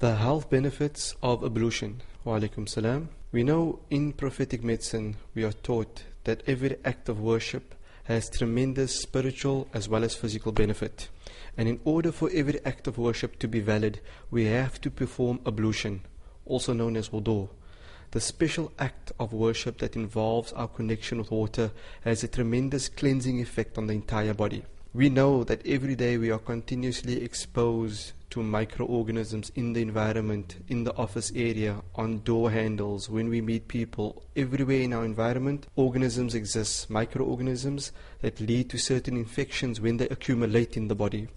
The health benefits of ablution. Wa alaikum salam. We know in prophetic medicine we are taught that every act of worship has tremendous spiritual as well as physical benefit. And in order for every act of worship to be valid, we have to perform ablution, also known as wudu. The special act of worship that involves our connection with water has a tremendous cleansing effect on the entire body. We know that every day we are continuously exposed to microorganisms in the environment, in the office area, on door handles, when we meet people, everywhere in our environment, organisms exist, microorganisms that lead to certain infections when they accumulate in the body.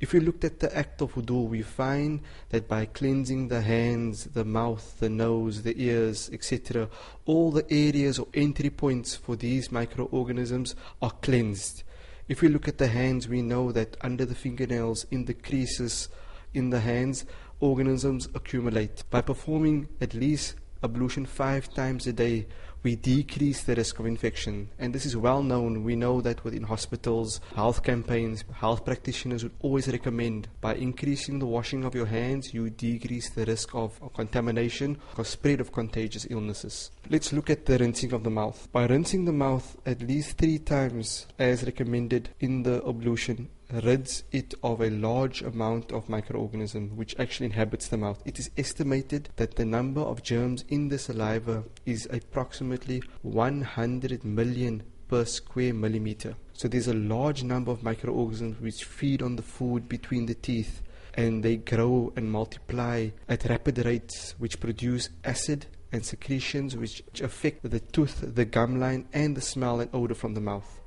If we looked at the act of wudu, we find that by cleansing the hands, the mouth, the nose, the ears, etc., all the areas or entry points for these microorganisms are cleansed. If we look at the hands, we know that under the fingernails, in the creases in the hands, organisms accumulate. By performing at least ablution five times a day, we decrease the risk of infection. And this is well known. We know that within hospitals, health campaigns, health practitioners would always recommend by increasing the washing of your hands, you decrease the risk of contamination or spread of contagious illnesses. Let's look at the rinsing of the mouth. By rinsing the mouth at least three times as recommended in the ablution, rids it of a large amount of microorganism which actually inhabits the mouth. It is estimated that the number of germs in the saliva is approximately 100 million per square millimeter. So there's a large number of microorganisms which feed on the food between the teeth and they grow and multiply at rapid rates which produce acid and secretions which affect the tooth, the gum line and the smell and odor from the mouth.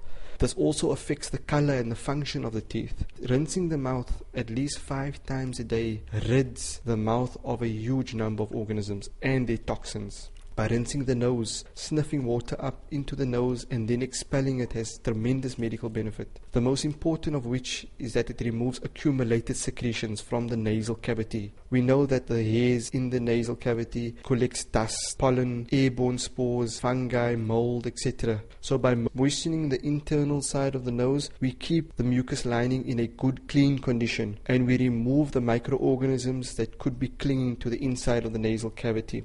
This also affects the color and the function of the teeth. Rinsing the mouth at least five times a day rids the mouth of a huge number of organisms and their toxins by rinsing the nose, sniffing water up into the nose and then expelling it has tremendous medical benefit. The most important of which is that it removes accumulated secretions from the nasal cavity. We know that the hairs in the nasal cavity collects dust, pollen, airborne spores, fungi, mold, etc. So by moistening the internal side of the nose, we keep the mucous lining in a good clean condition and we remove the microorganisms that could be clinging to the inside of the nasal cavity.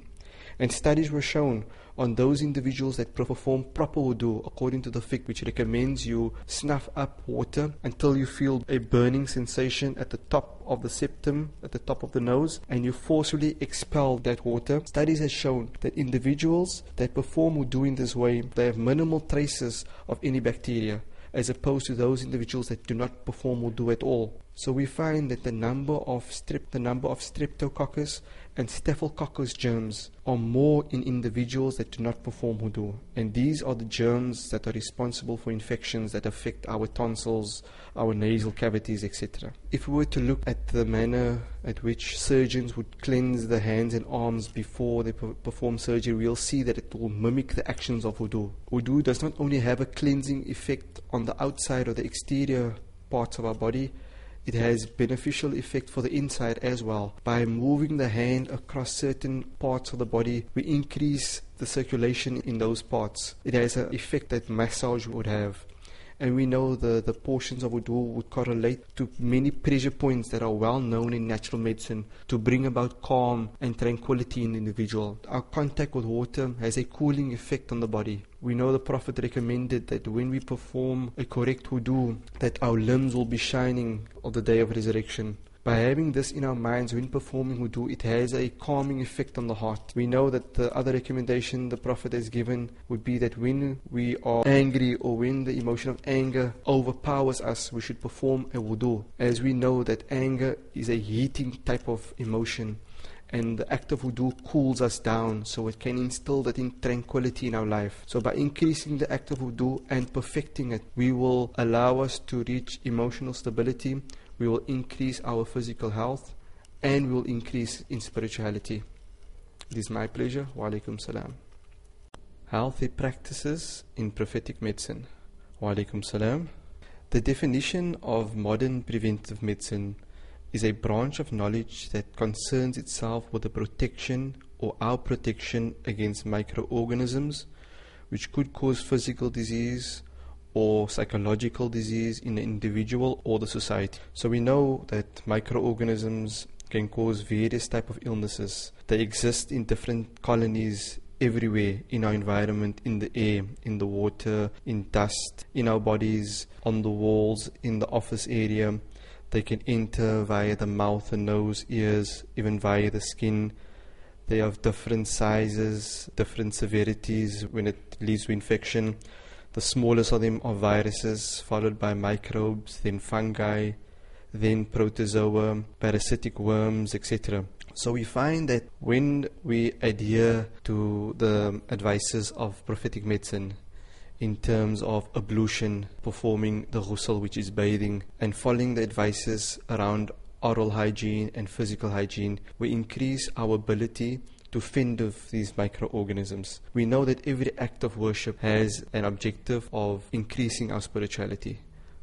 And studies were shown on those individuals that perform proper wudu according to the fiqh which recommends you snuff up water until you feel a burning sensation at the top of the septum, at the top of the nose, and you forcefully expel that water. Studies have shown that individuals that perform wudu in this way, they have minimal traces of any bacteria as opposed to those individuals that do not perform wudu at all. So we find that the number of strep, the number of streptococcus and staphylococcus germs are more in individuals that do not perform wudu. And these are the germs that are responsible for infections that affect our tonsils, our nasal cavities, etc. If we were to look at the manner at which surgeons would cleanse the hands and arms before they perform surgery, we'll see that it will mimic the actions of wudu. Wudu does not only have a cleansing effect on the outside or the exterior parts of our body, it has beneficial effect for the inside as well. By moving the hand across certain parts of the body, we increase the circulation in those parts. It has an effect that massage would have and we know the, the portions of wudu would correlate to many pressure points that are well known in natural medicine to bring about calm and tranquility in the individual. Our contact with water has a cooling effect on the body. We know the Prophet recommended that when we perform a correct wudu, that our limbs will be shining on the day of resurrection. By having this in our minds when performing wudu, it has a calming effect on the heart. We know that the other recommendation the Prophet has given would be that when we are angry or when the emotion of anger overpowers us, we should perform a wudu. As we know that anger is a heating type of emotion and the act of wudu cools us down so it can instill that in tranquility in our life. So by increasing the act of wudu and perfecting it, we will allow us to reach emotional stability, we will increase our physical health and we will increase in spirituality. It is my pleasure. Wa alaikum salam. Healthy practices in prophetic medicine. Wa alaikum salam. The definition of modern preventive medicine is a branch of knowledge that concerns itself with the protection or our protection against microorganisms which could cause physical disease or psychological disease in the individual or the society. So we know that microorganisms can cause various type of illnesses. They exist in different colonies everywhere in our environment, in the air, in the water, in dust, in our bodies, on the walls, in the office area. They can enter via the mouth, the nose, ears, even via the skin. They have different sizes, different severities when it leads to infection. The smallest of them are viruses, followed by microbes, then fungi, then protozoa, parasitic worms, etc. So we find that when we adhere to the advices of prophetic medicine in terms of ablution, performing the ghusl, which is bathing, and following the advices around oral hygiene and physical hygiene, we increase our ability to fend off these microorganisms. We know that every act of worship has an objective of increasing our spirituality.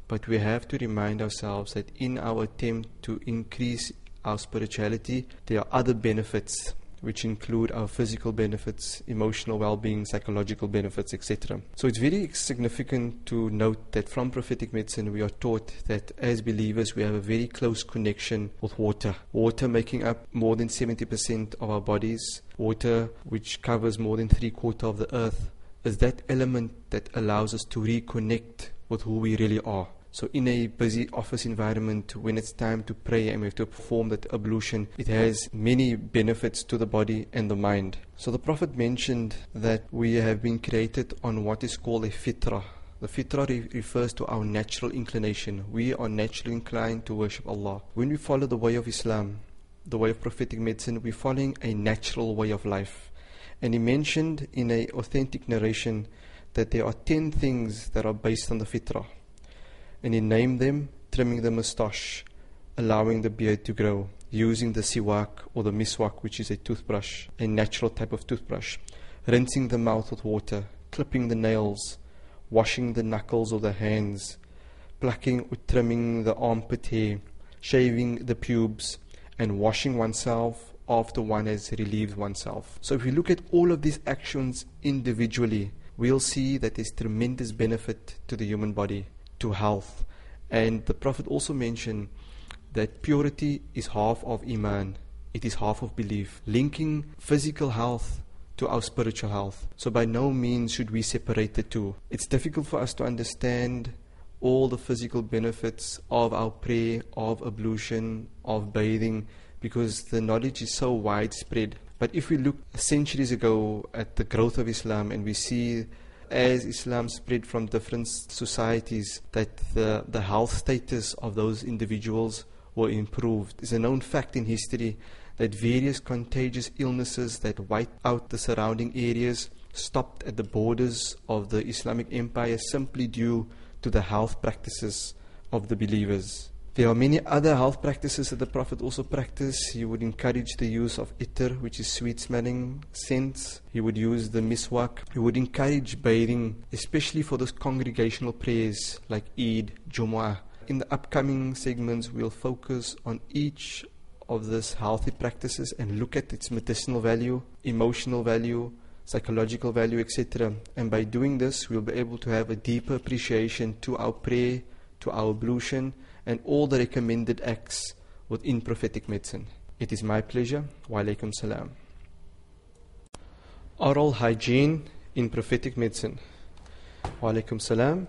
But we have to remind ourselves that in our attempt to increase our spirituality, there are other benefits which include our physical benefits, emotional well being, psychological benefits, etc. So it's very significant to note that from prophetic medicine we are taught that as believers we have a very close connection with water. Water making up more than 70% of our bodies, water which covers more than three quarters of the earth, is that element that allows us to reconnect with who we really are. So in a busy office environment, when it's time to pray and we have to perform that ablution, it has many benefits to the body and the mind. So the Prophet mentioned that we have been created on what is called a fitrah. The fitrah re- refers to our natural inclination. We are naturally inclined to worship Allah. When we follow the way of Islam, the way of prophetic medicine, we're following a natural way of life. And he mentioned in an authentic narration that there are ten things that are based on the fitrah and he named them trimming the moustache, allowing the beard to grow, using the siwak or the miswak, which is a toothbrush, a natural type of toothbrush, rinsing the mouth with water, clipping the nails, washing the knuckles of the hands, plucking or trimming the armpit hair, shaving the pubes, and washing oneself after one has relieved oneself. So, if we look at all of these actions individually, we'll see that there's tremendous benefit to the human body to health. And the Prophet also mentioned that purity is half of Iman, it is half of belief, linking physical health to our spiritual health. So, by no means should we separate the two. It's difficult for us to understand all the physical benefits of our prayer, of ablution, of bathing, because the knowledge is so widespread. But if we look centuries ago at the growth of Islam and we see as Islam spread from different societies, that the, the health status of those individuals were improved. It's a known fact in history that various contagious illnesses that wiped out the surrounding areas stopped at the borders of the Islamic Empire simply due to the health practices of the believers. There are many other health practices that the Prophet also practiced. He would encourage the use of itar, which is sweet smelling scents. He would use the miswak. He would encourage bathing, especially for those congregational prayers like Eid, Jumu'ah. In the upcoming segments, we'll focus on each of these healthy practices and look at its medicinal value, emotional value, psychological value, etc. And by doing this, we'll be able to have a deeper appreciation to our prayer, to our ablution, and all the recommended acts within prophetic medicine. It is my pleasure. Wa alaikum salam. Oral hygiene in prophetic medicine. Wa alaikum salam.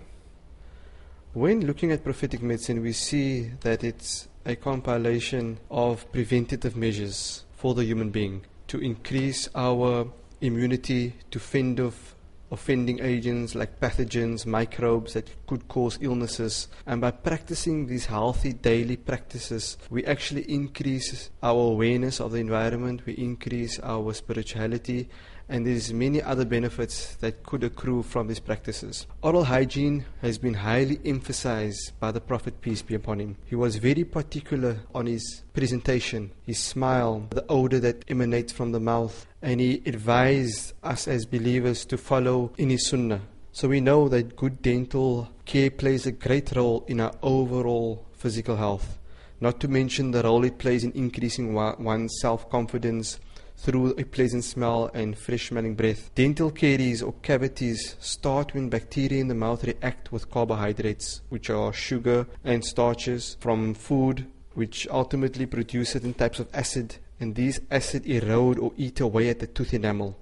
When looking at prophetic medicine, we see that it's a compilation of preventative measures for the human being to increase our immunity to fend off offending agents like pathogens, microbes that could cause illnesses. And by practicing these healthy daily practices, we actually increase our awareness of the environment, we increase our spirituality, and there's many other benefits that could accrue from these practices. Oral hygiene has been highly emphasized by the Prophet, peace be upon him. He was very particular on his presentation, his smile, the odor that emanates from the mouth, and he advised us as believers to follow in his sunnah. So we know that good dental care plays a great role in our overall physical health. Not to mention the role it plays in increasing one's self confidence through a pleasant smell and fresh smelling breath. Dental caries or cavities start when bacteria in the mouth react with carbohydrates, which are sugar and starches from food which ultimately produce certain types of acid, and these acid erode or eat away at the tooth enamel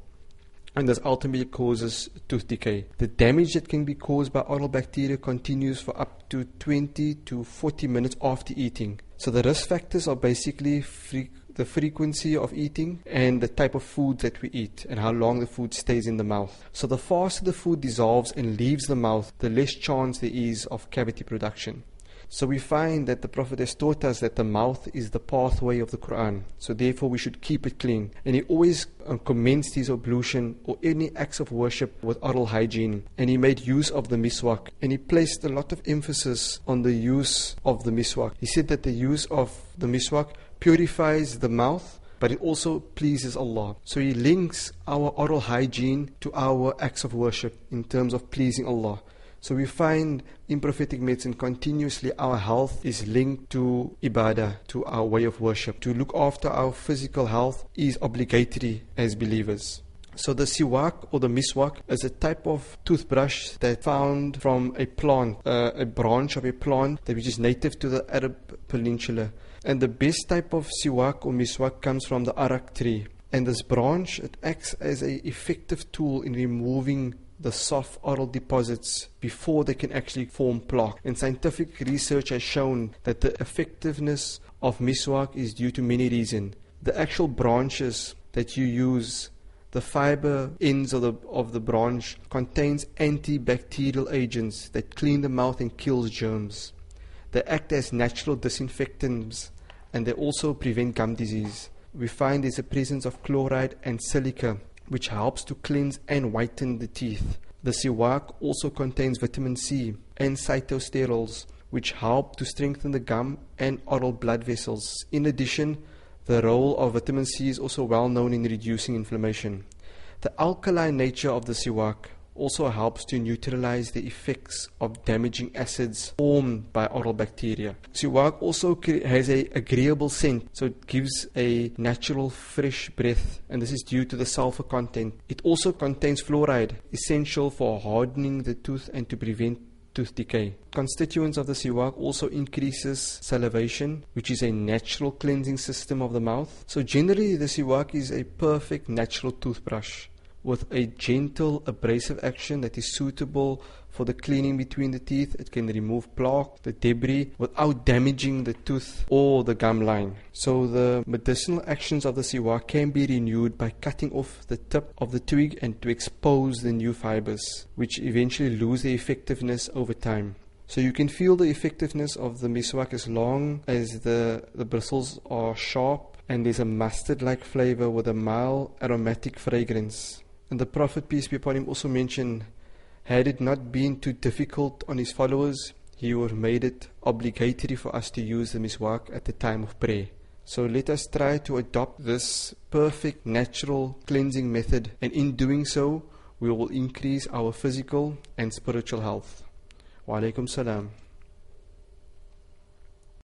and this ultimately causes tooth decay. The damage that can be caused by oral bacteria continues for up to 20 to 40 minutes after eating. So the risk factors are basically free, the frequency of eating and the type of food that we eat and how long the food stays in the mouth. So the faster the food dissolves and leaves the mouth, the less chance there is of cavity production. So we find that the Prophet has taught us that the mouth is the pathway of the Quran. So therefore we should keep it clean. And he always uh, commenced his ablution or any acts of worship with oral hygiene. And he made use of the miswak. And he placed a lot of emphasis on the use of the miswak. He said that the use of the miswak purifies the mouth but it also pleases Allah. So He links our oral hygiene to our acts of worship in terms of pleasing Allah. So we find in prophetic medicine continuously our health is linked to ibadah, to our way of worship. To look after our physical health is obligatory as believers. So the siwak or the miswak is a type of toothbrush that found from a plant, uh, a branch of a plant that which is native to the Arab Peninsula. And the best type of siwak or miswak comes from the arak tree. And this branch it acts as an effective tool in removing the soft oral deposits before they can actually form plaque. And scientific research has shown that the effectiveness of miswak is due to many reasons. The actual branches that you use, the fiber ends of the, of the branch contains antibacterial agents that clean the mouth and kills germs. They act as natural disinfectants and they also prevent gum disease. We find there's a presence of chloride and silica which helps to cleanse and whiten the teeth. The siwak also contains vitamin C and phytosterols, which help to strengthen the gum and oral blood vessels. In addition, the role of vitamin C is also well known in reducing inflammation. The alkaline nature of the siwak also helps to neutralize the effects of damaging acids formed by oral bacteria. Siwak also has a agreeable scent, so it gives a natural fresh breath, and this is due to the sulfur content. It also contains fluoride, essential for hardening the tooth and to prevent tooth decay. Constituents of the siwak also increases salivation, which is a natural cleansing system of the mouth. So generally the siwak is a perfect natural toothbrush with a gentle abrasive action that is suitable for the cleaning between the teeth. It can remove plaque, the debris, without damaging the tooth or the gum line. So the medicinal actions of the siwak can be renewed by cutting off the tip of the twig and to expose the new fibers, which eventually lose their effectiveness over time. So you can feel the effectiveness of the miswak as long as the, the bristles are sharp and there's a mustard-like flavor with a mild aromatic fragrance. And the Prophet, peace be upon him, also mentioned, had it not been too difficult on his followers, he would have made it obligatory for us to use the miswak at the time of prayer. So let us try to adopt this perfect natural cleansing method, and in doing so, we will increase our physical and spiritual health. Wa alaikum salam.